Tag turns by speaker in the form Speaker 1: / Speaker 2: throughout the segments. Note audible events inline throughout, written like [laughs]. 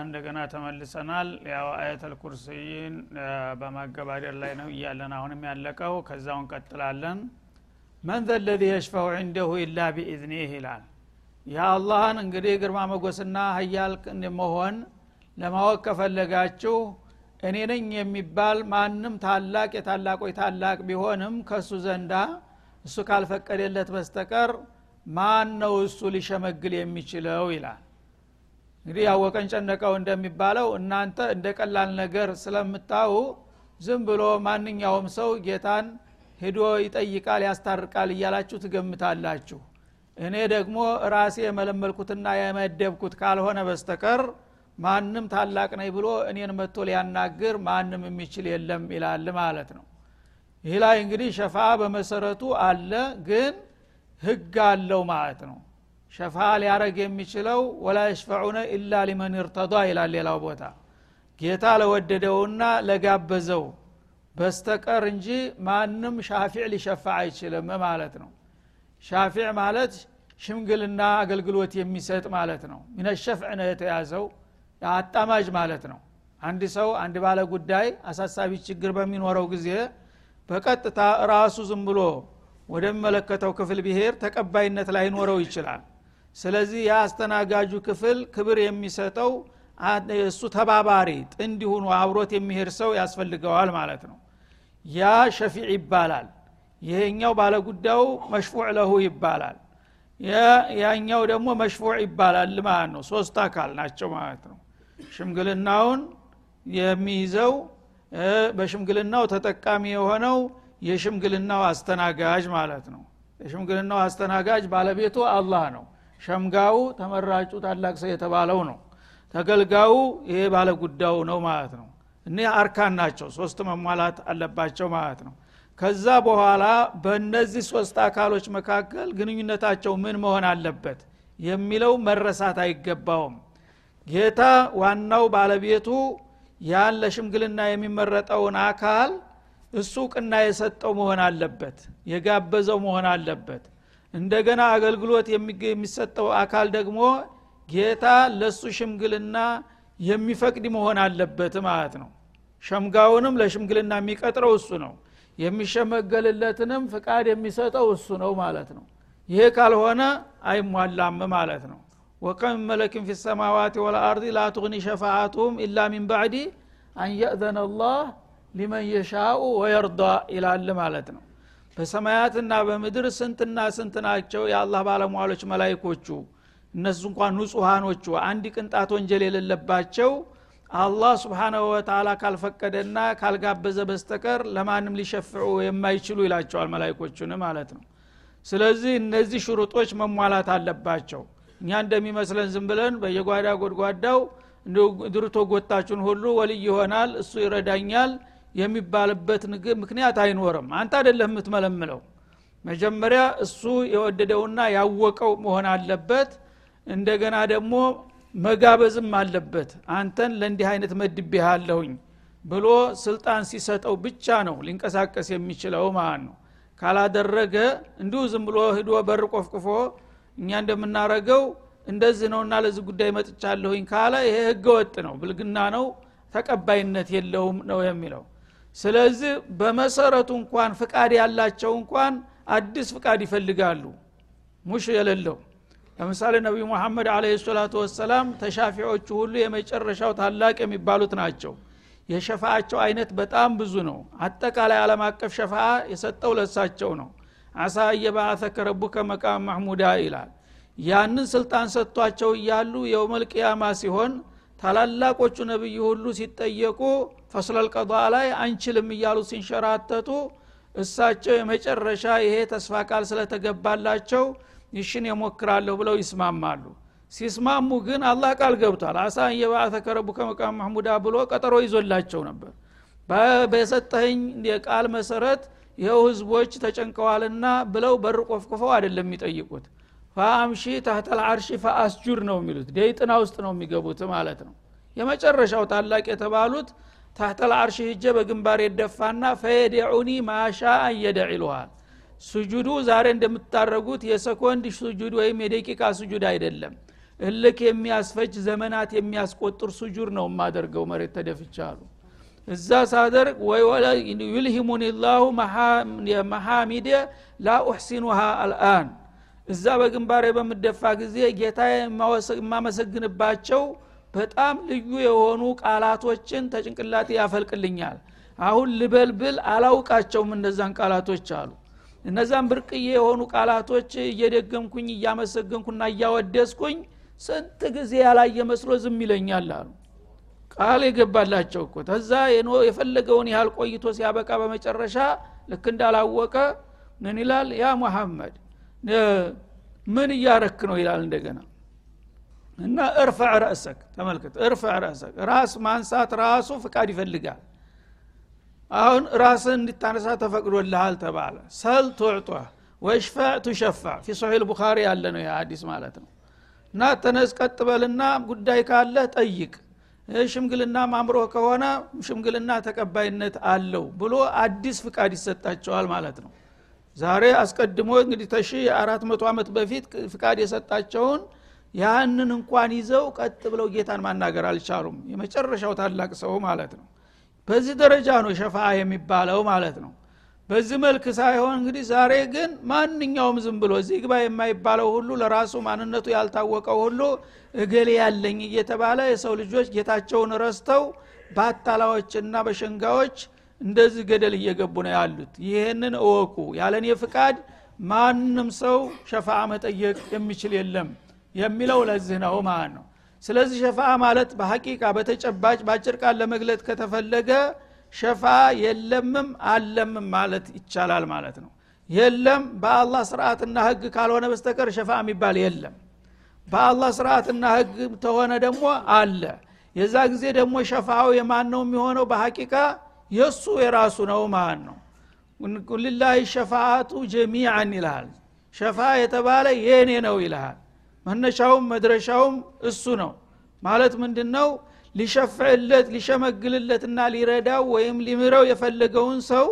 Speaker 1: እንደገና ተመልሰናል። ያው አየተል ኩርሲይን በማገባደድ ላይ ነው እያለን አሁንም ያለቀው። ከዛው እንቀጥላለን። من ذا الذي يشفع عنده إلا بإذنه ይላል። የአላህን እንግዲህ ግርማ ሞገስና ሀያል መሆን ለማወቅ ከፈለጋችሁ እኔ ነኝ የሚባል ማንም ታላቅ የታላቆች ታላቅ ቢሆንም ከእሱ ዘንዳ እሱ ካልፈቀደለት በስተቀር ማን ነው እሱ ሊሸመግል የሚችለው ይላል እንግዲህ ያወቀን ጨነቀው እንደሚባለው እናንተ እንደ ቀላል ነገር ስለምታዩ ዝም ብሎ ማንኛውም ሰው ጌታን ሂዶ ይጠይቃል ያስታርቃል እያላችሁ ትገምታላችሁ። እኔ ደግሞ ራሴ የመለመልኩትና የመደብኩት ካልሆነ በስተቀር ማንም ታላቅ ነኝ ብሎ እኔን መጥቶ ሊያናግር ማንም የሚችል የለም ይላል ማለት ነው። ይህ ላይ እንግዲህ ሸፋ በመሰረቱ አለ ግን ህግ አለው ማለት ነው ሸፋ ሊያረግ የሚችለው ወላ የሽፈዑነ ኢላ ሊመን እርተዷ ይላል ሌላው ቦታ። ጌታ ለወደደውና ለጋበዘው በስተቀር እንጂ ማንም ሻፊዕ ሊሸፋ አይችልም ማለት ነው። ሻፊዕ ማለት ሽምግልና አገልግሎት የሚሰጥ ማለት ነው። ሚነሸፍዕ ነው የተያዘው አጣማጅ ማለት ነው። አንድ ሰው አንድ ባለ ጉዳይ አሳሳቢ ችግር በሚኖረው ጊዜ በቀጥታ ራሱ ዝም ብሎ ወደሚመለከተው ክፍል ብሄር ተቀባይነት ላይኖረው ይችላል ስለዚህ የአስተናጋጁ ክፍል ክብር የሚሰጠው እሱ ተባባሪ ጥንድ ሁኑ አብሮት የሚሄድ ሰው ያስፈልገዋል ማለት ነው። ያ ሸፊዕ ይባላል። ይሄኛው ባለጉዳዩ መሽፉዕ ለሁ ይባላል። ያኛው ደግሞ መሽፉዕ ይባላል ማለት ነው። ሶስት አካል ናቸው ማለት ነው። ሽምግልናውን የሚይዘው በሽምግልናው ተጠቃሚ የሆነው የሽምግልናው አስተናጋጅ ማለት ነው። የሽምግልናው አስተናጋጅ ባለቤቱ አላህ ነው ሸምጋው ተመራጩ ታላቅ ሰው የተባለው ነው። ተገልጋዩ ይሄ ባለ ጉዳዩ ነው ማለት ነው። እኒህ አርካን ናቸው ሶስት መሟላት አለባቸው ማለት ነው። ከዛ በኋላ በእነዚህ ሶስት አካሎች መካከል ግንኙነታቸው ምን መሆን አለበት የሚለው መረሳት አይገባውም። ጌታ ዋናው ባለቤቱ ያን ለሽምግልና የሚመረጠውን አካል እሱ ቅና የሰጠው መሆን አለበት የጋበዘው መሆን አለበት እንደገና አገልግሎት የሚሰጠው አካል ደግሞ ጌታ ለሱ ሽምግልና የሚፈቅድ መሆን አለበት ማለት ነው። ሸምጋውንም ለሽምግልና የሚቀጥረው እሱ ነው። የሚሸመገልለትንም ፍቃድ የሚሰጠው እሱ ነው ማለት ነው። ይሄ ካልሆነ አይሟላም ማለት ነው። ወከም መለክን ፊ ሰማዋት ወልአርድ ላ ሸፋአቱም ኢላ ሚን ባዕዲ አን የእዘነ ላህ ሊመን የሻኡ ወየርዳ ይላል ማለት ነው በሰማያትና በምድር ስንትና ስንት ናቸው? የአላህ ባለሟሎች መላይኮቹ እነሱ እንኳን ንጹሃኖቹ አንድ ቅንጣት ወንጀል የሌለባቸው አላህ ስብሓናሁ ወተላ ካልፈቀደና ካልጋበዘ በስተቀር ለማንም ሊሸፍዑ የማይችሉ ይላቸዋል መላይኮቹን ማለት ነው። ስለዚህ እነዚህ ሽሩጦች መሟላት አለባቸው። እኛ እንደሚመስለን ዝም ብለን በየጓዳ ጎድጓዳው ድርቶ ጎታችን ሁሉ ወልይ ይሆናል እሱ ይረዳኛል የሚባልበት ምክንያት አይኖርም። አንተ አደለም የምትመለምለው። መጀመሪያ እሱ የወደደውና ያወቀው መሆን አለበት። እንደገና ደግሞ መጋበዝም አለበት። አንተን ለእንዲህ አይነት መድቤሃለሁኝ ብሎ ስልጣን ሲሰጠው ብቻ ነው ሊንቀሳቀስ የሚችለው ማለት ነው። ካላደረገ እንዲሁ ዝም ብሎ ሂዶ በር ቆፍቅፎ እኛ እንደምናረገው እንደዚህ ነውና ለዚህ ጉዳይ መጥቻለሁኝ ካለ ይሄ ህገ ወጥ ነው ብልግና ነው ተቀባይነት የለውም ነው የሚለው ስለዚህ በመሰረቱ እንኳን ፍቃድ ያላቸው እንኳን አዲስ ፍቃድ ይፈልጋሉ። ሙሽ የሌለው ለምሳሌ ነቢዩ መሐመድ አለ ሰላቱ ወሰላም ተሻፊዎቹ ሁሉ የመጨረሻው ታላቅ የሚባሉት ናቸው። የሸፋአቸው አይነት በጣም ብዙ ነው። አጠቃላይ ዓለም አቀፍ ሸፋ የሰጠው ለሳቸው ነው። አሳ እየባአተከ ረቡከ መቃም ማህሙዳ ይላል። ያንን ስልጣን ሰጥቷቸው እያሉ የውመልቅያማ ሲሆን ታላላቆቹ ነቢይ ሁሉ ሲጠየቁ ፈስለል ቀዷ ላይ አንችልም እያሉ ሲንሸራተቱ እሳቸው የመጨረሻ ይሄ ተስፋ ቃል ስለተገባላቸው ይሽን የሞክራለሁ ብለው ይስማማሉ። ሲስማሙ ግን አላህ ቃል ገብቷል። አሳ የባአተ ከረቡከ መቃም ማህሙዳ ብሎ ቀጠሮ ይዞላቸው ነበር። በሰጠኝ የቃል መሰረት ይኸው ህዝቦች ተጨንቀዋልና ብለው በር ቆፍቅፈው አይደለም የሚጠይቁት። ፈአምሺ ታህተል አርሺ ፈአስጁድ ነው የሚሉት። ደይጥና ውስጥ ነው የሚገቡት ማለት ነው። የመጨረሻው ታላቅ የተባሉት ታህተል አርሺ ሂጀ በግንባር የደፋና ፈየደዑኒ ማሻ እየደዕ ይልሃል ሱጁዱ ዛሬ እንደምታደረጉት የሰኮንድ ሱጁድ ወይም የደቂቃ ሱጁድ አይደለም። እልክ የሚያስፈጅ ዘመናት የሚያስቆጥር ሱጁር ነው የማደርገው መሬት ተደፍቻ አሉ እዛ ሳደርግ ዩልሂሙኒ ላሁ መሐሚደ ላ ኡሕሲኑሃ አልአን። እዛ በግንባሬ በምደፋ ጊዜ ጌታ የማመሰግንባቸው በጣም ልዩ የሆኑ ቃላቶችን ተጭንቅላቴ ያፈልቅልኛል። አሁን ልበልብል አላውቃቸውም እነዛን ቃላቶች አሉ። እነዛን ብርቅዬ የሆኑ ቃላቶች እየደገምኩኝ እያመሰገንኩና እያወደስኩኝ ስንት ጊዜ ያላየ መስሎ ዝም ይለኛል አሉ። ቃል የገባላቸው እኮ ተዛ የፈለገውን ያህል ቆይቶ ሲያበቃ በመጨረሻ ልክ እንዳላወቀ ምን ይላል? ያ ሙሐመድ ምን እያረክ ነው? ይላል እንደገና እና እርፈዕ ረእሰክ ተመልከት እርፈዕ ረእሰክ ራስ ማንሳት ራሱ ፍቃድ ይፈልጋል። አሁን ራስን እንድታነሳ ተፈቅዶልሃል ተባለ። سل تعطه واشفع تشفع في صحيح البخاري ያለ ነው የሀዲስ ማለት ነው። እና ተነስ ቀጥ በልና ጉዳይ ካለህ ጠይቅ። ሽምግልና አምሮህ ከሆነ ሽምግልና ተቀባይነት አለው ብሎ አዲስ ፍቃድ ይሰጣቸዋል ማለት ነው። ዛሬ አስቀድሞ እንግዲህ ከሺ አራት መቶ ዓመት በፊት ፍቃድ የሰጣቸውን ያንን እንኳን ይዘው ቀጥ ብለው ጌታን ማናገር አልቻሉም። የመጨረሻው ታላቅ ሰው ማለት ነው። በዚህ ደረጃ ነው ሸፋ የሚባለው ማለት ነው። በዚህ መልክ ሳይሆን እንግዲህ ዛሬ ግን ማንኛውም ዝም ብሎ እዚህ ግባ የማይባለው ሁሉ ለራሱ ማንነቱ ያልታወቀው ሁሉ እገሌ ያለኝ እየተባለ የሰው ልጆች ጌታቸውን ረስተው በአታላዎችና በሸንጋዎች እንደዚህ ገደል እየገቡ ነው ያሉት። ይህንን እወቁ። ያለኔ ፍቃድ ማንም ሰው ሸፋ መጠየቅ የሚችል የለም የሚለው ለዚህ ነው ማለት ነው። ስለዚህ ሸፋ ማለት በሐቂቃ በተጨባጭ በአጭር ቃል ለመግለጥ ከተፈለገ ሸፋ የለምም አለምም ማለት ይቻላል ማለት ነው። የለም በአላህ ስርዓትና ህግ ካልሆነ በስተቀር ሸፋ የሚባል የለም። በአላህ ስርዓትና ህግ ተሆነ ደግሞ አለ። የዛ ጊዜ ደግሞ ሸፋው የማን ነው የሚሆነው? በሐቂቃ የእሱ የራሱ ነው ማለት ነው። ቁልላህ ሸፋአቱ ጀሚዓን ይልሃል። ሸፋ የተባለ የእኔ ነው ይልሃል መነሻውም መድረሻውም እሱ ነው። ማለት ምንድን ነው ሊሸፍዕለት ሊሸመግልለትና ሊረዳው ወይም ሊምረው የፈለገውን ሰው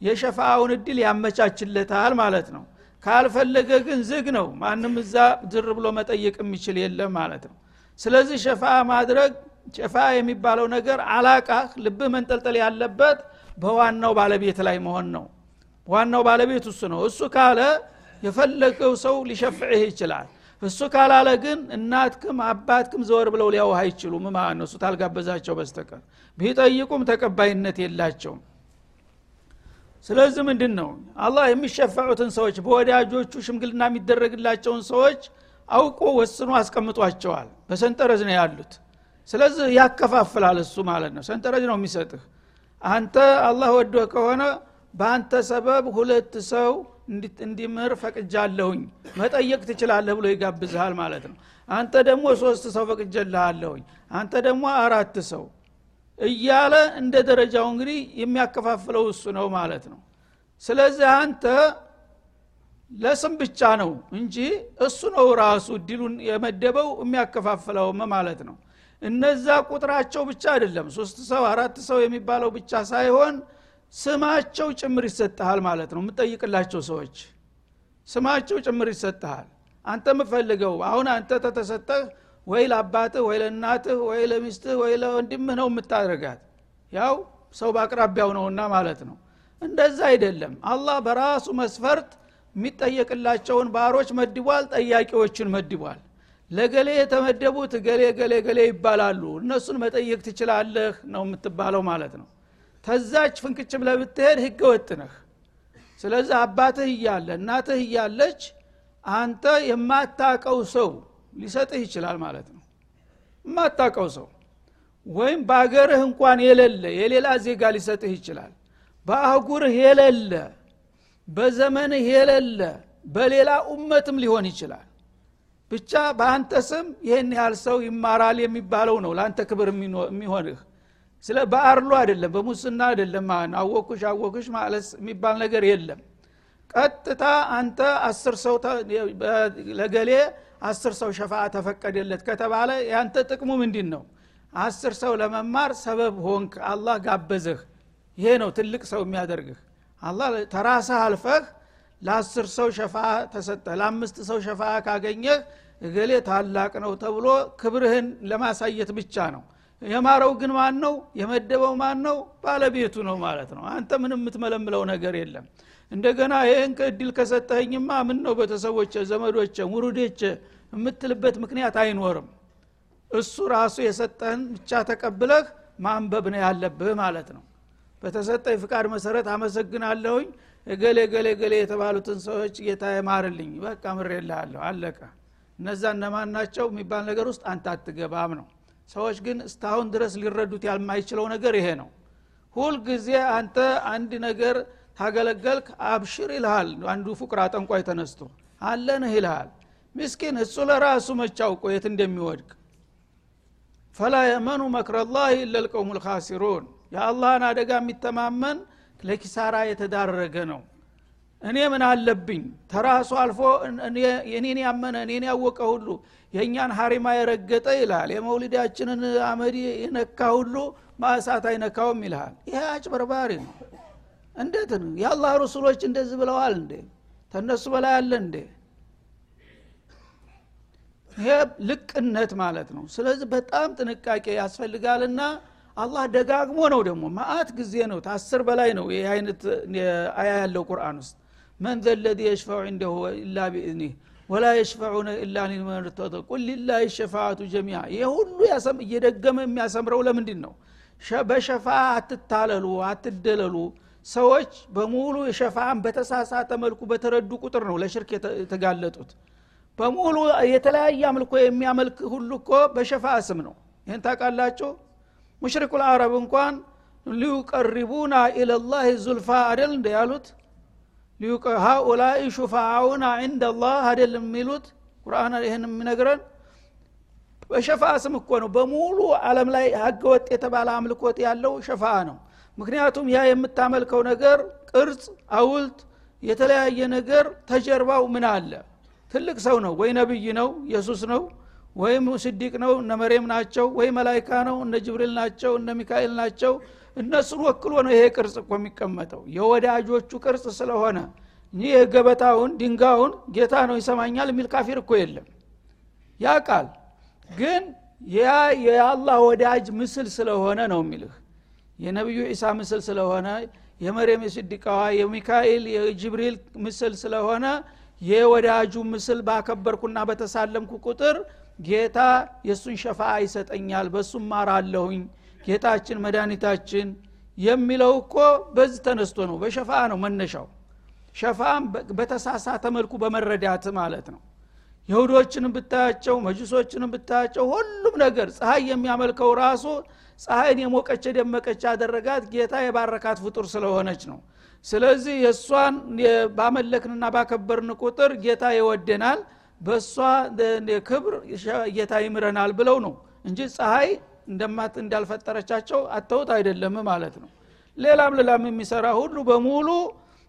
Speaker 1: የሸፋውን እድል ያመቻችለታል ማለት ነው። ካልፈለገ ግን ዝግ ነው። ማንም እዛ ዝር ብሎ መጠየቅ የሚችል የለም ማለት ነው። ስለዚህ ሸፋ ማድረግ ሸፋ የሚባለው ነገር አላቃህ ልብህ መንጠልጠል ያለበት በዋናው ባለቤት ላይ መሆን ነው። ዋናው ባለቤት እሱ ነው። እሱ ካለ የፈለገው ሰው ሊሸፍዕህ ይችላል እሱ ካላለ ግን እናትክም አባትክም ዘወር ብለው ሊያውህ አይችሉም። ማለት ነው እሱ ታልጋበዛቸው በስተቀር። ቢጠይቁም ተቀባይነት የላቸውም። ስለዚህ ምንድን ነው አላህ የሚሸፈዑትን ሰዎች በወዳጆቹ ሽምግልና የሚደረግላቸውን ሰዎች አውቆ ወስኖ አስቀምጧቸዋል። በሰንጠረዝ ነው ያሉት። ስለዚህ ያከፋፍላል እሱ ማለት ነው። ሰንጠረዥ ነው የሚሰጥህ። አንተ አላህ ወዶ ከሆነ በአንተ ሰበብ ሁለት ሰው እንዲምር ፈቅጃለሁኝ። መጠየቅ ትችላለህ ብሎ ይጋብዝሃል ማለት ነው። አንተ ደግሞ ሶስት ሰው ፈቅጀልሃለሁኝ። አንተ ደግሞ አራት ሰው እያለ እንደ ደረጃው እንግዲህ የሚያከፋፍለው እሱ ነው ማለት ነው። ስለዚህ አንተ ለስም ብቻ ነው እንጂ እሱ ነው ራሱ እድሉን የመደበው የሚያከፋፍለውም ማለት ነው። እነዛ ቁጥራቸው ብቻ አይደለም። ሶስት ሰው አራት ሰው የሚባለው ብቻ ሳይሆን ስማቸው ጭምር ይሰጥሃል ማለት ነው። የምጠይቅላቸው ሰዎች ስማቸው ጭምር ይሰጥሃል። አንተ የምፈልገው አሁን አንተ ተተሰጠህ ወይ ለአባትህ ወይ ለእናትህ ወይ ለሚስትህ ወይ ለወንድምህ ነው የምታደርጋት። ያው ሰው በአቅራቢያው ነውና ማለት ነው። እንደዛ አይደለም። አላህ በራሱ መስፈርት የሚጠየቅላቸውን ባሮች መድቧል ጠያቂዎችን መድቧል። ለገሌ የተመደቡት ገሌ ገሌ ገሌ ይባላሉ። እነሱን መጠየቅ ትችላለህ ነው የምትባለው ማለት ነው ተዛች ፍንክች ብለህ ብትሄድ ህገ ወጥ ነህ። ስለዚህ አባትህ እያለ እናትህ እያለች አንተ የማታቀው ሰው ሊሰጥህ ይችላል ማለት ነው። የማታቀው ሰው ወይም በአገርህ እንኳን የሌለ የሌላ ዜጋ ሊሰጥህ ይችላል። በአህጉርህ የሌለ በዘመንህ የሌለ በሌላ ኡመትም ሊሆን ይችላል። ብቻ በአንተ ስም ይህን ያህል ሰው ይማራል የሚባለው ነው ለአንተ ክብር የሚሆንህ ስለ በአርሎ አይደለም በሙስና አይደለም። አወኩሽ አወኩሽ ማለት የሚባል ነገር የለም። ቀጥታ አንተ አስር ሰው ለገሌ አስር ሰው ሸፋ ተፈቀደለት ከተባለ ያንተ ጥቅሙ ምንድን ነው አስር ሰው ለመማር ሰበብ ሆንክ አላህ ጋበዘህ። ይሄ ነው ትልቅ ሰው የሚያደርግህ። አላህ ተራስህ አልፈህ ለአስር ሰው ሸፋ ተሰጠ ለአምስት ሰው ሸፋ ካገኘህ እገሌ ታላቅ ነው ተብሎ ክብርህን ለማሳየት ብቻ ነው የማረው ግን ማን ነው የመደበው ማን ነው ባለቤቱ ነው ማለት ነው። አንተ ምንም የምትመለምለው ነገር የለም። እንደገና ይህን እድል ከሰጠኸኝማ ምን ነው ቤተሰቦች ዘመዶች ውሩዴች የምትልበት ምክንያት አይኖርም። እሱ ራሱ የሰጠህን ብቻ ተቀብለህ ማንበብ ነው ያለብህ ማለት ነው። በተሰጠኝ ፍቃድ መሰረት አመሰግናለሁኝ። እገሌ ገሌ ገሌ የተባሉትን ሰዎች ጌታ የማርልኝ በቃ ምሬልሃለሁ። አለቀ። እነዛ እነማን ናቸው? የሚባል ነገር ውስጥ አንተ አትገባም ነው ሰዎች ግን እስካሁን ድረስ ሊረዱት ያልማይችለው ነገር ይሄ ነው። ሁልጊዜ አንተ አንድ ነገር ታገለገልክ አብሽር ይልሃል። አንዱ ፉቅራ ጠንቋይ ተነስቶ አለንህ ይልሃል። ምስኪን እሱ ለራሱ መቻውቆ የት እንደሚወድቅ። ፈላ የመኑ መክረላህ ኢለልቀውሙ ልካሲሩን የአላህን አደጋ የሚተማመን ለኪሳራ የተዳረገ ነው እኔ ምን አለብኝ? ተራሱ አልፎ እኔን ያመነ እኔን ያወቀ ሁሉ የእኛን ሀሪማ የረገጠ ይልሃል። የመውሊዳችንን አመዲ የነካ ሁሉ ማእሳት አይነካውም ይልሃል። ይሄ አጭበርባሪ ነው። እንዴት ነው? የአላህ ረሱሎች እንደዚህ ብለዋል እንዴ? ተነሱ በላይ አለ እንዴ? ይሄ ልቅነት ማለት ነው። ስለዚህ በጣም ጥንቃቄ ያስፈልጋልና አላህ ደጋግሞ ነው ደግሞ መአት ጊዜ ነው። ካስር በላይ ነው። ይህ አይነት አያ ያለው ቁርአን ውስጥ من ذا الذي يشفع عنده إلا بإذنه ولا يشفعون إلا لمن قل لله الشفاعة جميعا ይህ ሁሉ እየደገመ የሚያሰምረው ለምንድን ነው? በሸፋ አትታለሉ አትደለሉ። ሰዎች በሙሉ የሸፋን በተሳሳተ መልኩ በተረዱ ቁጥር ነው ለሽርክ የተጋለጡት። በሙሉ የተለያየ አምልኮ የሚያመልክ ሁሉ እኮ በሸፋ ስም ነው። ይህን ታውቃላችሁ? ሙሽሪኩ ልአረብ እንኳን ሊዩቀሪቡና ኢለላህ ዙልፋ አደል እንደ ያሉት ሃኡላይ ሹፋአውና ዕንደ ላህ አደል የሚሉት ቁርአን ይህን የሚነግረን? በሸፋ ስም እኮ ነው። በሙሉ አለም ላይ ህገወጥ የተባለ አምልኮት ያለው ሸፋ ነው። ምክንያቱም ያ የምታመልከው ነገር ቅርጽ አውልት የተለያየ ነገር ተጀርባው ምን አለ? ትልቅ ሰው ነው ወይ ነብይ ነው? ኢየሱስ ነው ወይም ስዲቅ ነው? እነ መሬም ናቸው ወይ መላይካ ነው? እነ ጅብሪል ናቸው? እነ ሚካኤል ናቸው እነሱን ወክሎ ነው ይሄ ቅርጽ እኮ የሚቀመጠው። የወዳጆቹ ቅርጽ ስለሆነ ይህ ገበታውን ድንጋውን ጌታ ነው ይሰማኛል የሚል ካፊር እኮ የለም። ያ ቃል ግን ያ የአላህ ወዳጅ ምስል ስለሆነ ነው የሚልህ። የነቢዩ ዒሳ ምስል ስለሆነ የመርየም የስዲቃዋ የሚካኤል የጅብሪል ምስል ስለሆነ የወዳጁ ምስል ባከበርኩና በተሳለምኩ ቁጥር ጌታ የእሱን ሸፋ ይሰጠኛል በእሱም ማራለሁኝ ጌታችን መድኃኒታችን የሚለው እኮ በዚህ ተነስቶ ነው። በሸፋ ነው መነሻው። ሸፋም በተሳሳተ መልኩ በመረዳት ማለት ነው። ይሁዶችንም ብታያቸው መጅሶችንም ብታያቸው ሁሉም ነገር ፀሐይ የሚያመልከው ራሱ ፀሐይን የሞቀች የደመቀች ያደረጋት ጌታ የባረካት ፍጡር ስለሆነች ነው። ስለዚህ የእሷን ባመለክንና ባከበርን ቁጥር ጌታ ይወደናል በእሷ ክብር ጌታ ይምረናል ብለው ነው እንጂ ፀሐይ እንደማት እንዳልፈጠረቻቸው አተውት አይደለም ማለት ነው። ሌላም ሌላም የሚሰራ ሁሉ በሙሉ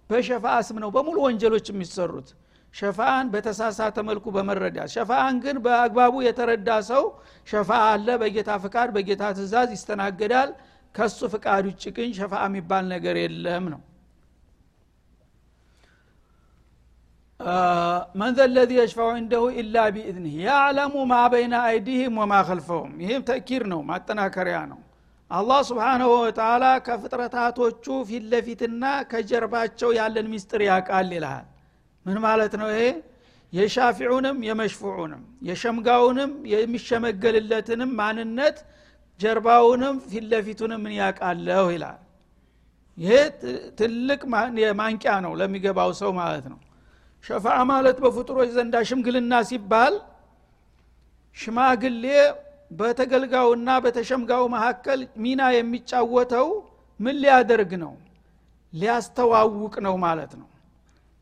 Speaker 1: በሸፋ ስም ነው። በሙሉ ወንጀሎች የሚሰሩት ሸፋአን በተሳሳተ መልኩ በመረዳት ሸፋአን ግን በአግባቡ የተረዳ ሰው ሸፋ አለ በጌታ ፍቃድ በጌታ ትእዛዝ ይስተናገዳል። ከሱ ፍቃድ ውጭ ግን ሸፋ የሚባል ነገር የለም ነው من ذا الذي يشفع عنده إلا بإذنه። يعلم ما بين أيديهم وما خلفهم ይህም تأكيد ነው ማጠናከሪያ ነው። አላህ ስብሓንሁ ወተላ ከፍጥረታቶቹ ፊት ለፊትና ከጀርባቸው ያለን ሚስጥር ያቃል ይልሃል። ምን ማለት ነው ይሄ? የሻፊዑንም የመሽፉዑንም የሸምጋውንም የሚሸመገልለትንም ማንነት ጀርባውንም ፊት ለፊቱንም ምን ያቃለሁ ይላል ይሄ ትልቅ ማንቂያ ነው ለሚገባው ሰው ማለት ነው ሸፋዓ ማለት በፍጡሮች ዘንዳ ሽምግልና ሲባል ሽማግሌ በተገልጋውና በተሸምጋው መካከል ሚና የሚጫወተው ምን ሊያደርግ ነው? ሊያስተዋውቅ ነው ማለት ነው።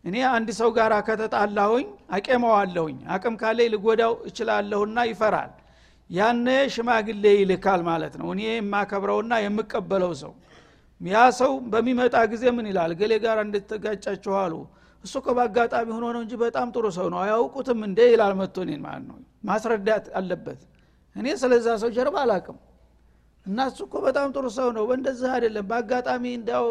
Speaker 1: እኔ አንድ ሰው ጋር ከተጣላሁኝ አቄመዋለሁኝ። አቅም ካለኝ ልጎዳው እችላለሁና ይፈራል። ያነ ሽማግሌ ይልካል ማለት ነው። እኔ የማከብረውና የምቀበለው ሰው ያ ሰው በሚመጣ ጊዜ ምን ይላል? ገሌ ጋር እንድትጋጫችሁ አሉ እሱ እኮ በአጋጣሚ ሆኖ ነው እንጂ በጣም ጥሩ ሰው ነው። አያውቁትም እንዴ ይላል መጥቶ እኔን ማለት ነው። ማስረዳት አለበት። እኔ ስለዛ ሰው ጀርባ አላቅም እና እሱ እኮ በጣም ጥሩ ሰው ነው። በእንደዚህ አይደለም። በአጋጣሚ እንዲያው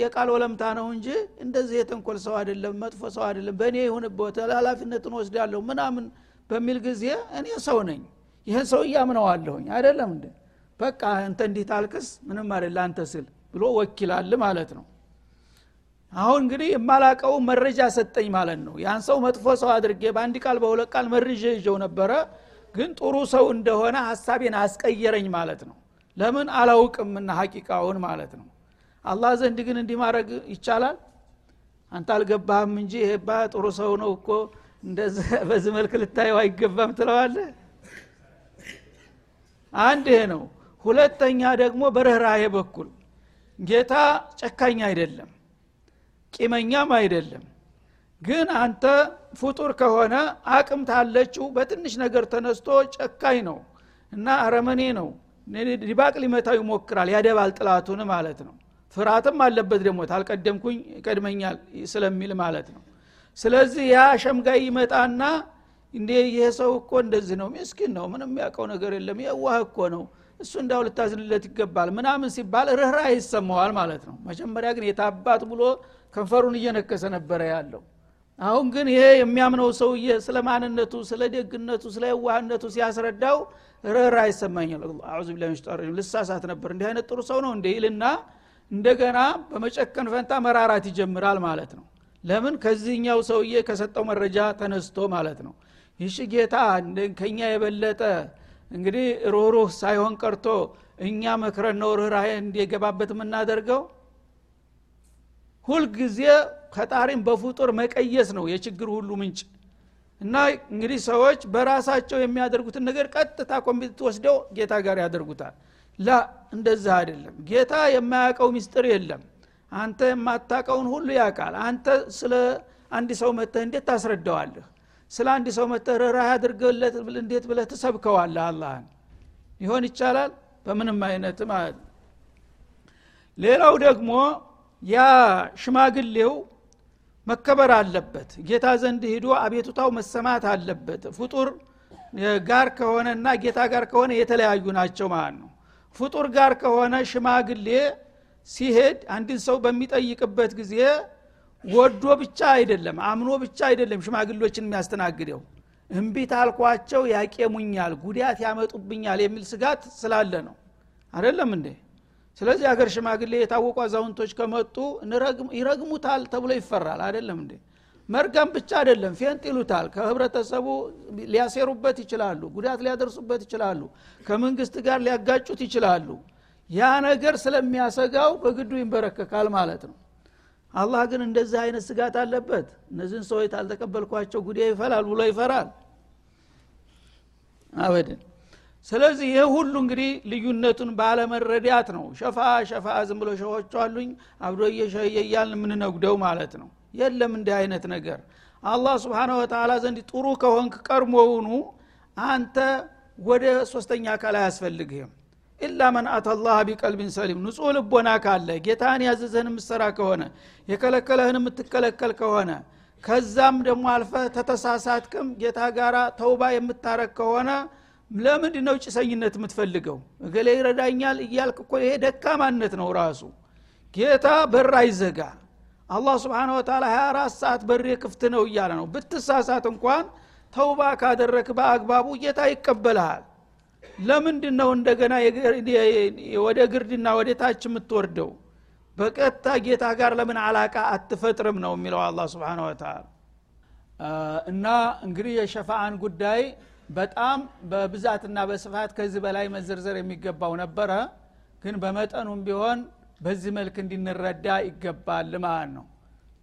Speaker 1: የቃል ወለምታ ነው እንጂ እንደዚህ የተንኮል ሰው አይደለም መጥፎ ሰው አይደለም። በእኔ ይሁንበት ኃላፊነትን ወስዳለሁ ምናምን በሚል ጊዜ እኔ ሰው ነኝ። ይህን ሰው እያምነዋለሁኝ አይደለም እንደ በቃ አንተ እንዲህ ታልክስ ምንም አይደለ አንተ ስል ብሎ ወኪላል ማለት ነው አሁን እንግዲህ የማላቀው መረጃ ሰጠኝ ማለት ነው። ያን ሰው መጥፎ ሰው አድርጌ በአንድ ቃል በሁለት ቃል መርዤ ይዤው ነበረ ግን ጥሩ ሰው እንደሆነ ሀሳቤን አስቀየረኝ ማለት ነው። ለምን አላውቅምና ሀቂቃውን ማለት ነው። አላህ ዘንድ ግን እንዲህ ማድረግ ይቻላል? አንተ አልገባህም እንጂ ይሄባ ጥሩ ሰው ነው እኮ [laughs] በዚህ መልክ ልታየው አይገባም ትለዋለህ? አንድ ይሄ ነው። ሁለተኛ ደግሞ በርኅራሄ በኩል ጌታ ጨካኝ አይደለም ቂመኛም አይደለም። ግን አንተ ፍጡር ከሆነ አቅም ታለችው በትንሽ ነገር ተነስቶ ጨካኝ ነው እና አረመኔ ነው። ዲባቅ ሊመታው ይሞክራል ያደባል ጥላቱን ማለት ነው። ፍርሃትም አለበት ደግሞ ታልቀደምኩኝ ይቀድመኛል ስለሚል ማለት ነው። ስለዚህ ያ ሸምጋይ ይመጣና እንዴ ይሄ ሰው እኮ እንደዚህ ነው ምስኪን ነው ምንም ያውቀው ነገር የለም የዋህ እኮ ነው እሱ እንዳው ልታዝንለት ይገባል ምናምን ሲባል ርኅራ ይሰማዋል ማለት ነው። መጀመሪያ ግን የታባት ብሎ ከንፈሩን እየነከሰ ነበረ ያለው። አሁን ግን ይሄ የሚያምነው ሰውዬ ስለ ማንነቱ ስለ ደግነቱ ስለ የዋህነቱ ሲያስረዳው ርኅራ ይሰማኛል አዙ ልሳሳት ነበር። እንዲህ አይነት ጥሩ ሰው ነው እንደ ይልና እንደገና በመጨከን ፈንታ መራራት ይጀምራል ማለት ነው። ለምን? ከዚህኛው ሰውዬ ከሰጠው መረጃ ተነስቶ ማለት ነው። ይሽ ጌታ ከኛ የበለጠ እንግዲህ ሩህሩህ ሳይሆን ቀርቶ እኛ መክረን ነው ርኅራሄ እንዲገባበት የምናደርገው ሁልጊዜ ከጣሪም በፍጡር መቀየስ ነው የችግር ሁሉ ምንጭ። እና እንግዲህ ሰዎች በራሳቸው የሚያደርጉትን ነገር ቀጥታ ኮምፒውተር ወስደው ጌታ ጋር ያደርጉታል። ላ እንደዚህ አይደለም። ጌታ የማያውቀው ሚስጥር የለም። አንተ የማታቀውን ሁሉ ያውቃል። አንተ ስለ አንድ ሰው መተህ እንዴት ታስረዳዋለህ? ስለ አንድ ሰው መተህ ርኅራህ አድርገለት እንዴት ብለህ ትሰብከዋለህ አላህን? ይሆን ይቻላል? በምንም አይነት ማለት ሌላው ደግሞ ያ ሽማግሌው መከበር አለበት። ጌታ ዘንድ ሂዶ አቤቱታው መሰማት አለበት። ፍጡር ጋር ከሆነና ጌታ ጋር ከሆነ የተለያዩ ናቸው ማለት ነው። ፍጡር ጋር ከሆነ ሽማግሌ ሲሄድ አንድን ሰው በሚጠይቅበት ጊዜ ወዶ ብቻ አይደለም አምኖ ብቻ አይደለም ሽማግሎችን የሚያስተናግደው። እምቢት አልኳቸው ያቄሙኛል ጉዳት ያመጡብኛል የሚል ስጋት ስላለ ነው። አይደለም እንዴ ስለዚህ አገር ሽማግሌ የታወቁ አዛውንቶች ከመጡ ይረግሙታል ተብሎ ይፈራል። አይደለም እንዴ? መርገም ብቻ አይደለም ፌንጥ ይሉታል። ከህብረተሰቡ ሊያሴሩበት ይችላሉ ጉዳት ሊያደርሱበት ይችላሉ ከመንግስት ጋር ሊያጋጩት ይችላሉ። ያ ነገር ስለሚያሰጋው በግዱ ይንበረከካል ማለት ነው። አላህ ግን እንደዚህ አይነት ስጋት አለበት። እነዚህን ሰዎች ታልተቀበልኳቸው ጉዳይ ይፈላል ብሎ ይፈራል። አበድን ስለዚህ ይህ ሁሉ እንግዲህ ልዩነቱን ባለመረዳት ነው። ሸፋ ሸፋ ዝም ብሎ ሸዎቹ አሉኝ አብዶ እየሸየ እያልን የምንነጉደው ማለት ነው። የለም እንዲህ አይነት ነገር። አላህ ስብሓነ ወተላ ዘንድ ጥሩ ከሆንክ ቀድሞውኑ አንተ ወደ ሶስተኛ አካል አያስፈልግህም። ኢላ መን አተላህ ቢቀልቢን ሰሊም። ንጹህ ልቦና ካለ ጌታህን ያዘዘህን የምትሰራ ከሆነ የከለከለህን የምትከለከል ከሆነ ከዛም ደግሞ አልፈ ተተሳሳትክም ጌታ ጋራ ተውባ የምታረግ ከሆነ ለምንድ ነው ጭሰኝነት የምትፈልገው? እገሌ ይረዳኛል እያልክ እኮ ይሄ ደካማነት ነው ራሱ። ጌታ በር አይዘጋ። አላህ ስብሓን ወተላ 24 ሰዓት በሬ ክፍት ነው እያለ ነው። ብትሳሳት እንኳን ተውባ ካደረክ በአግባቡ ጌታ ይቀበልሃል። ለምንድን ነው እንደገና ወደ ግርድና ወደ ታች የምትወርደው? በቀጥታ ጌታ ጋር ለምን አላቃ አትፈጥርም ነው የሚለው አላ ስብን ወተላ እና እንግዲህ የሸፋአን ጉዳይ በጣም በብዛትና በስፋት ከዚህ በላይ መዘርዘር የሚገባው ነበረ። ግን በመጠኑም ቢሆን በዚህ መልክ እንድንረዳ ይገባል ማለት ነው።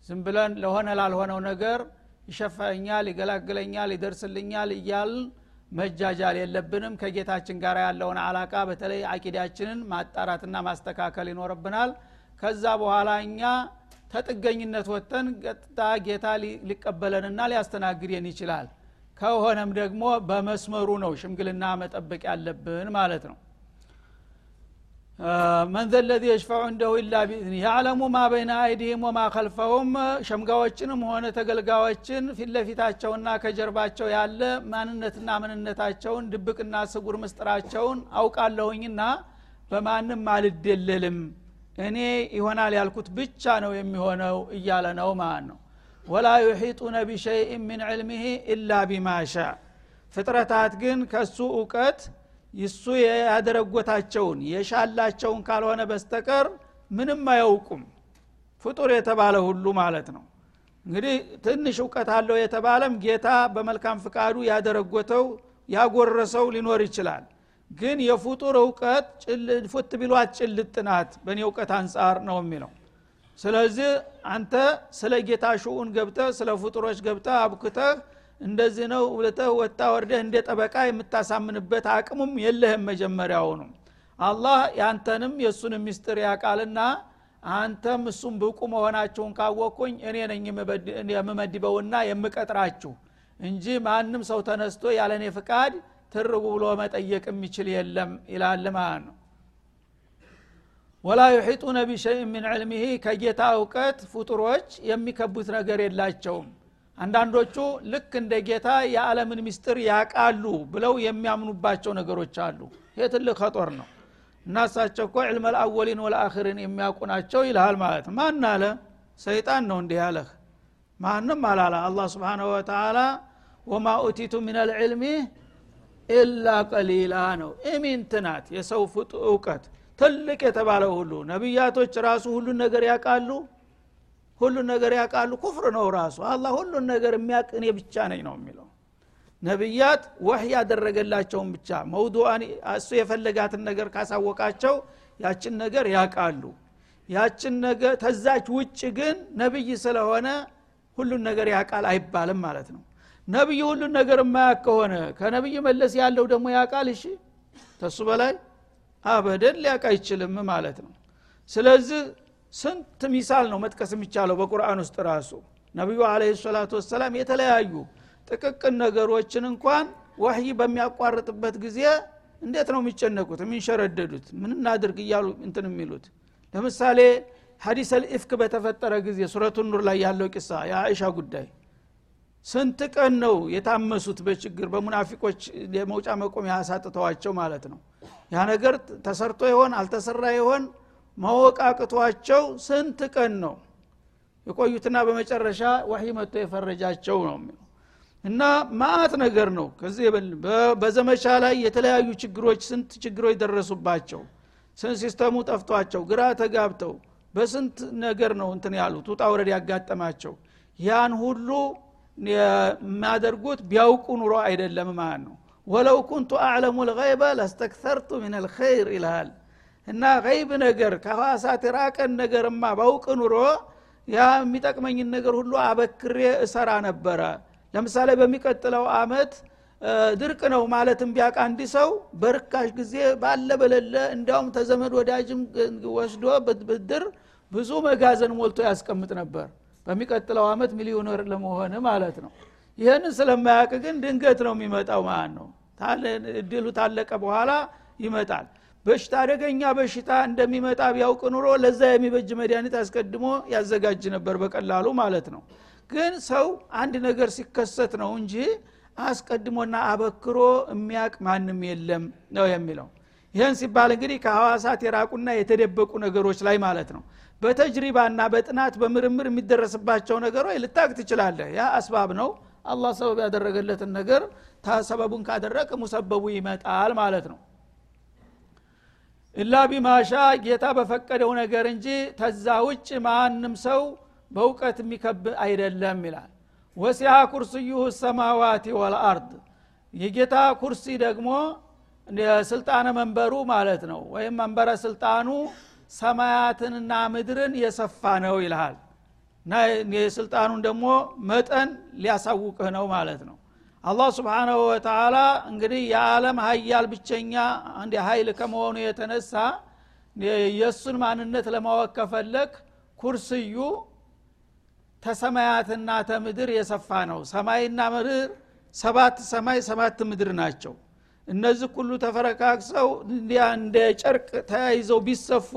Speaker 1: ዝም ብለን ለሆነ ላልሆነው ነገር ይሸፋኛል ይገላግለኛል ይደርስልኛል እያል መጃጃል የለብንም። ከጌታችን ጋር ያለውን አላቃ በተለይ አቂዳችንን ማጣራትና ማስተካከል ይኖርብናል። ከዛ በኋላ እኛ ከጥገኝነት ወጥተን ቀጥታ ጌታ ሊቀበለንና ሊያስተናግደን ይችላል ከሆነም ደግሞ በመስመሩ ነው ሽምግልና መጠበቅ ያለብን ማለት ነው። من ذا الذي يشفع عنده إلا بإذنه يعلم ما بين أيديهم وما خلفهم ሸምጋዮችንም ሆነ ተገልጋዮችን ፊት ለፊታቸውና ከጀርባቸው ያለ ማንነትና ምንነታቸውን ድብቅና ስውር ምስጥራቸውን አውቃለሁኝና በማንም አልደለልም። እኔ ይሆናል ያልኩት ብቻ ነው የሚሆነው እያለ ነው ማለት ነው ወላ ዩሒጡነ ቢሸይእን ምን ዕልምህ ኢላ ቢማ ሻ። ፍጥረታት ግን ከሱ እውቀት ይሱ ያደረጎታቸውን የሻላቸውን ካልሆነ በስተቀር ምንም አያውቁም። ፍጡር የተባለ ሁሉ ማለት ነው። እንግዲህ ትንሽ እውቀት አለው የተባለም ጌታ በመልካም ፍቃዱ ያደረጎተው ያጎረሰው ሊኖር ይችላል። ግን የፍጡር እውቀት ፉት ቢሏት ጭልጥ ናት። በእኔ እውቀት አንጻር ነው የሚለው ስለዚህ አንተ ስለ ጌታ ሽኡን ገብተህ ስለ ፍጡሮች ገብተህ አብክተህ እንደዚህ ነው ብለተህ ወጣ ወርደህ እንደ ጠበቃ የምታሳምንበት አቅሙም የለህም መጀመሪያውኑ። አላህ ያንተንም የእሱንም ሚስጥር ያቃልና አንተም እሱም ብቁ መሆናችሁን ካወቅኩኝ እኔ ነኝ የምመድበውና የምቀጥራችሁ እንጂ ማንም ሰው ተነስቶ ያለኔ ፍቃድ ትርቡ ብሎ መጠየቅ የሚችል የለም ይላል ማለት ነው ወላ ዩሒጡነ ቢሸይእ ምን ዕልሚህ ከጌታ እውቀት ፍጡሮች የሚከቡት ነገር የላቸውም። አንዳንዶቹ ልክ እንደ ጌታ የዓለምን ምስጢር ያቃሉ ብለው የሚያምኑባቸው ነገሮች አሉ። ይህ ትልቅ ከጦር ነው። እና እሳቸው እኮ ዕልመ ልአወሊን ወልአክሪን የሚያውቁ ናቸው ይልሃል ማለት ማን አለ? ሰይጣን ነው እንዲህ ያለህ። ማንም አላላ አላህ ስብሓንሁ ወተላ ወማ ኡቲቱ ምን አልዕልሚ ኢላ ቀሊላ ነው። ኢሚንት ናት የሰው እውቀት ትልቅ የተባለው ሁሉ ነቢያቶች ራሱ ሁሉን ነገር ያውቃሉ? ሁሉን ነገር ያውቃሉ? ኩፍር ነው ራሱ። አላህ ሁሉን ነገር የሚያቅ እኔ ብቻ ነኝ ነው የሚለው። ነቢያት ወህይ ያደረገላቸውን ብቻ መውዱአን እሱ የፈለጋትን ነገር ካሳወቃቸው ያችን ነገር ያውቃሉ። ያችን ነገር ተዛች ውጭ ግን ነቢይ ስለሆነ ሁሉን ነገር ያውቃል አይባልም ማለት ነው። ነቢይ ሁሉን ነገር የማያቅ ከሆነ ከነቢይ መለስ ያለው ደግሞ ያውቃል? እሺ ተሱ በላይ አበደን ሊያውቅ አይችልም ማለት ነው። ስለዚህ ስንት ሚሳል ነው መጥቀስ የሚቻለው በቁርአን ውስጥ ራሱ? ነቢዩ አለ ሰላቱ ወሰላም የተለያዩ ጥቅቅን ነገሮችን እንኳን ወህይ በሚያቋርጥበት ጊዜ እንዴት ነው የሚጨነቁት? የሚንሸረደዱት? ምን እናድርግ እያሉ እንትን የሚሉት? ለምሳሌ ሀዲስ አልኢፍክ በተፈጠረ ጊዜ ሱረቱ ኑር ላይ ያለው ቂሳ የአይሻ ጉዳይ ስንት ቀን ነው የታመሱት በችግር? በሙናፊቆች የመውጫ መቆሚያ ያሳጥተዋቸው ማለት ነው ያ ነገር ተሰርቶ ይሆን አልተሰራ ይሆን ማወቅ አቅቷቸው ስንት ቀን ነው? የቆዩትና በመጨረሻ ወህይ መጥቶ የፈረጃቸው ነው እና መአት ነገር ነው ከዚህ በዘመቻ ላይ የተለያዩ ችግሮች ስንት ችግሮች ደረሱባቸው? ስንት system ኡ ጠፍቷቸው? ግራ ተጋብተው በስንት ነገር ነው እንትን ያሉት? ውጣ ውረድ ያጋጠማቸው? ያን ሁሉ የሚያደርጉት ቢያውቁ ኑሮ አይደለም ማለት ነው ولو كنت أعلم الغيب لاستكثرت من الخير ይልሃል። እና غيب ነገር ከ حواس ኣት የራቀን ነገርማ ባውቅ ኑሮ ያ የሚጠቅመኝን ነገር ሁሉ አበክሬ እሰራ ነበረ። ለምሳሌ በሚቀጥለው አመት ድርቅ ነው ማለትም ቢያቅ አንድ ሰው በርካሽ ጊዜ ባለ በለለ እንዲያውም ተዘመድ ወዳጅም ወስዶ ብድር ብዙ መጋዘን ሞልቶ ያስቀምጥ ነበር። በሚቀጥለው አመት ሚሊዮነር ለመሆን ማለት ነው። ይህንን ስለማያውቅ ግን ድንገት ነው የሚመጣው ማለት ነው እድሉ ታለቀ በኋላ ይመጣል። በሽታ አደገኛ በሽታ እንደሚመጣ ቢያውቅ ኑሮ ለዛ የሚበጅ መድኃኒት አስቀድሞ ያዘጋጅ ነበር በቀላሉ ማለት ነው። ግን ሰው አንድ ነገር ሲከሰት ነው እንጂ አስቀድሞና አበክሮ የሚያቅ ማንም የለም ነው የሚለው። ይህን ሲባል እንግዲህ ከሐዋሳት የራቁና የተደበቁ ነገሮች ላይ ማለት ነው። በተጅሪባና በጥናት በምርምር የሚደረስባቸው ነገሮች ልታቅ ትችላለህ። ያ አስባብ ነው አላህ ሰበብ ያደረገለትን ነገር ሰበቡን ካደረግ ሙሰበቡ ይመጣል ማለት ነው። ኢላ ቢማሻ ጌታ በፈቀደው ነገር እንጂ ተዛ ውጭ ማንም ሰው በእውቀት የሚከብ አይደለም ይላል። ወሲያ ኩርስዩሁ ሰማዋቲ ወልአርድ የጌታ ኩርሲ ደግሞ ስልጣነ መንበሩ ማለት ነው። ወይም መንበረ ስልጣኑ ሰማያትንና ምድርን የሰፋ ነው ይልሃል እና የስልጣኑን ደግሞ መጠን ሊያሳውቅህ ነው ማለት ነው። አላህ ስብሓናሁ ወተላ እንግዲህ የዓለም ሀያል ብቸኛ አንድ ሀይል ከመሆኑ የተነሳ የእሱን ማንነት ለማወቅ ከፈለግ ኩርስዩ ተሰማያትና ተምድር የሰፋ ነው። ሰማይና ምድር ሰባት ሰማይ ሰባት ምድር ናቸው። እነዚህ ሁሉ ተፈረካክሰው እንደ ጨርቅ ተያይዘው ቢሰፉ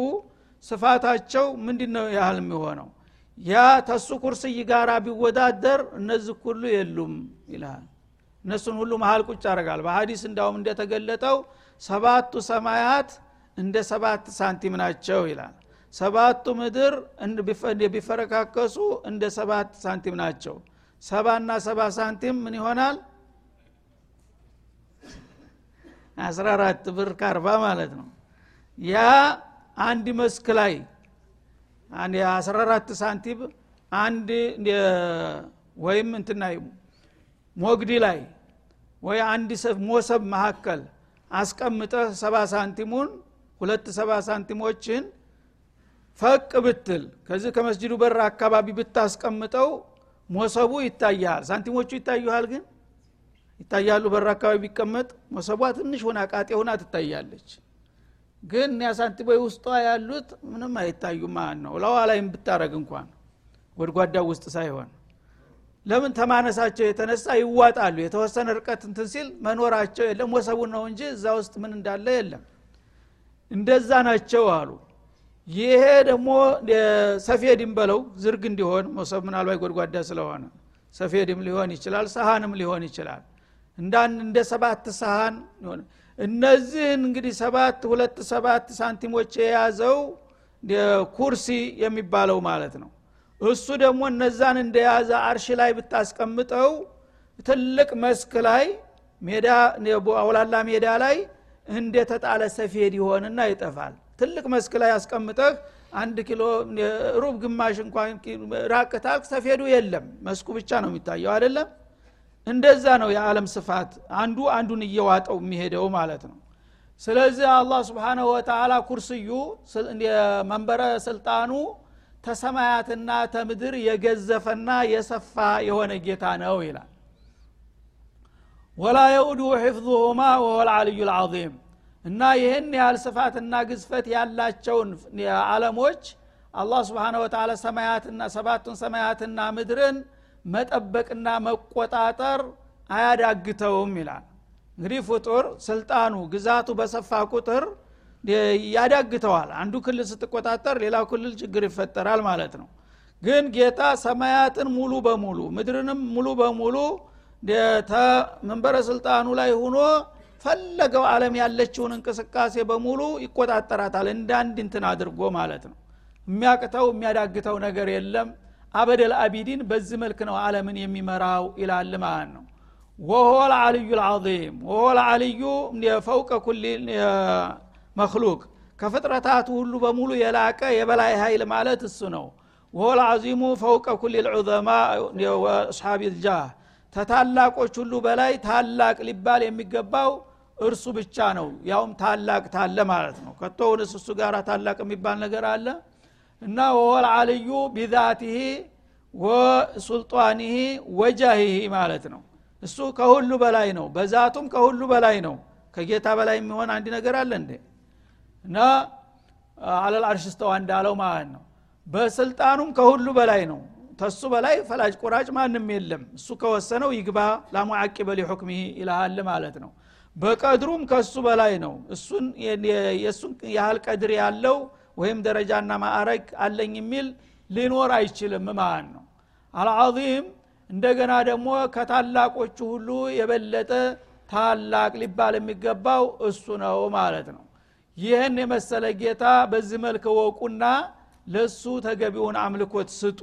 Speaker 1: ስፋታቸው ምንድ ነው ያህል የሚሆነው ያ ተሱ ኩርስይ ጋራ ቢወዳደር እነዚህ ሁሉ የሉም ይልሃል እነሱን ሁሉ መሀል ቁጭ ያደርጋል። በሀዲስ እንዳውም እንደተገለጠው ሰባቱ ሰማያት እንደ ሰባት ሳንቲም ናቸው ይላል። ሰባቱ ምድር ቢፈረካከሱ እንደ ሰባት ሳንቲም ናቸው። ሰባና ሰባ ሳንቲም ምን ይሆናል? 14 ብር ከአርባ ማለት ነው። ያ አንድ መስክ ላይ 14 ሳንቲም አንድ ወይም እንትና ሞግዲ ላይ ወይ አንድ ሞሰብ መካከል አስቀምጠህ ሰባ ሳንቲሙን ሁለት ሰባ ሳንቲሞችን ፈቅ ብትል ከዚህ ከመስጅዱ በር አካባቢ ብታስቀምጠው ሞሰቡ ይታያል ሳንቲሞቹ ይታዩሃል ግን? ይታያሉ በር አካባቢ ቢቀመጥ ሞሰቧ ትንሽ ሆና ቃጤ ሆና ትታያለች ግን ያ ሳንቲሞች ውስጧ ያሉት ምንም አይታዩም ማለት ነው? ለዋ ላይም ብታረግ እንኳን ጎድጓዳው ውስጥ ሳይሆን። ለምን ተማነሳቸው የተነሳ ይዋጣሉ? የተወሰነ ርቀት እንትን ሲል መኖራቸው የለም ወሰቡን ነው እንጂ እዛ ውስጥ ምን እንዳለ የለም። እንደዛ ናቸው አሉ። ይሄ ደግሞ ሰፌድም በለው ዝርግ እንዲሆን መሶብ ምናልባት ጎድጓዳ ስለሆነ ሰፌድም ሊሆን ይችላል ሰሃንም ሊሆን ይችላል። እንደ ሰባት ሰሃን እነዚህን እንግዲህ ሰባት ሁለት ሰባት ሳንቲሞች የያዘው ኩርሲ የሚባለው ማለት ነው። እሱ ደግሞ እነዛን እንደያዘ አርሽ ላይ ብታስቀምጠው ትልቅ መስክ ላይ ሜዳ አውላላ ሜዳ ላይ እንደተጣለ ሰፌድ ይሆንና ይጠፋል። ትልቅ መስክ ላይ አስቀምጠህ አንድ ኪሎ ሩብ ግማሽ እንኳን ራቅታል ሰፌዱ የለም። መስኩ ብቻ ነው የሚታየው አይደለም እንደዛ ነው የዓለም ስፋት። አንዱ አንዱን እየዋጠው የሚሄደው ማለት ነው። ስለዚህ አላህ ስብሓናሁ ወተላ ኩርስዩ መንበረ ስልጣኑ ተሰማያትና ተምድር የገዘፈና የሰፋ የሆነ ጌታ ነው ይላል። ወላ የኡዱ ሕፍظሁማ ወሆ ልዓልዩ ልዓظም እና ይህን ያህል ስፋትና ግዝፈት ያላቸውን አለሞች አላህ ስብሓነ ወተላ ሰማያትና ሰባቱን ሰማያትና ምድርን መጠበቅና መቆጣጠር አያዳግተውም ይላል። እንግዲህ ፍጡር ስልጣኑ ግዛቱ በሰፋ ቁጥር ያዳግተዋል። አንዱ ክልል ስትቆጣጠር ሌላው ክልል ችግር ይፈጠራል ማለት ነው። ግን ጌታ ሰማያትን ሙሉ በሙሉ ምድርንም ሙሉ በሙሉ መንበረ ስልጣኑ ላይ ሁኖ ፈለገው አለም ያለችውን እንቅስቃሴ በሙሉ ይቆጣጠራታል። እንዳንድ እንትን አድርጎ ማለት ነው። የሚያቅተው የሚያዳግተው ነገር የለም አበደል አቢዲን በዚህ መልክ ነው አለምን የሚመራው ይላል ማለት ነው ወሆ ልአልዩ ልዓظም ወሆ ልአልዩ ፈውቀ ኩል መክሉቅ ከፍጥረታቱ ሁሉ በሙሉ የላቀ የበላይ ኃይል ማለት እሱ ነው ወሆ ልዓዚሙ ፈውቀ ኩል ልዑዘማ ወአስሓብ ልጃህ ተታላቆች ሁሉ በላይ ታላቅ ሊባል የሚገባው እርሱ ብቻ ነው ያውም ታላቅ ታለ ማለት ነው ከቶውንስ እሱ ጋር ታላቅ የሚባል ነገር አለ እና ወሆል አልዩ ቢዛቲህ ወሱልጣኒህ ወጃሂህ ማለት ነው። እሱ ከሁሉ በላይ ነው። በዛቱም ከሁሉ በላይ ነው። ከጌታ በላይ የሚሆን አንድ ነገር አለ እንዴ? እና አለል ስተዋ እንዳለው ማለት ነው። በስልጣኑም ከሁሉ በላይ ነው። ተሱ በላይ ፈላጭ ቆራጭ ማንም የለም። እሱ ከወሰነው ይግባ ላሙዓቂበ ሊሑክሚህ ይልሃል ማለት ነው። በቀድሩም ከሱ በላይ ነው። እሱን የእሱን ያህል ቀድር ያለው ወይም ደረጃና ማዕረግ አለኝ የሚል ሊኖር አይችልም ማለት ነው አልዓዚም እንደገና ደግሞ ከታላቆቹ ሁሉ የበለጠ ታላቅ ሊባል የሚገባው እሱ ነው ማለት ነው ይህን የመሰለ ጌታ በዚህ መልክ ወቁና ለሱ ተገቢውን አምልኮት ስጡ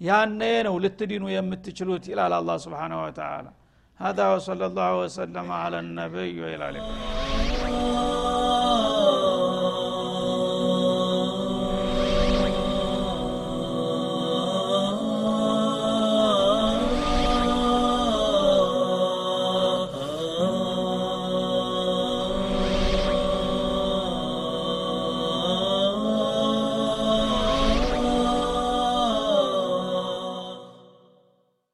Speaker 1: ያነ ነው ልትድኑ የምትችሉት ይላል አላ ስብሓን ወተላ هذا وصلى الله وسلم على النبي وإلى اللقاء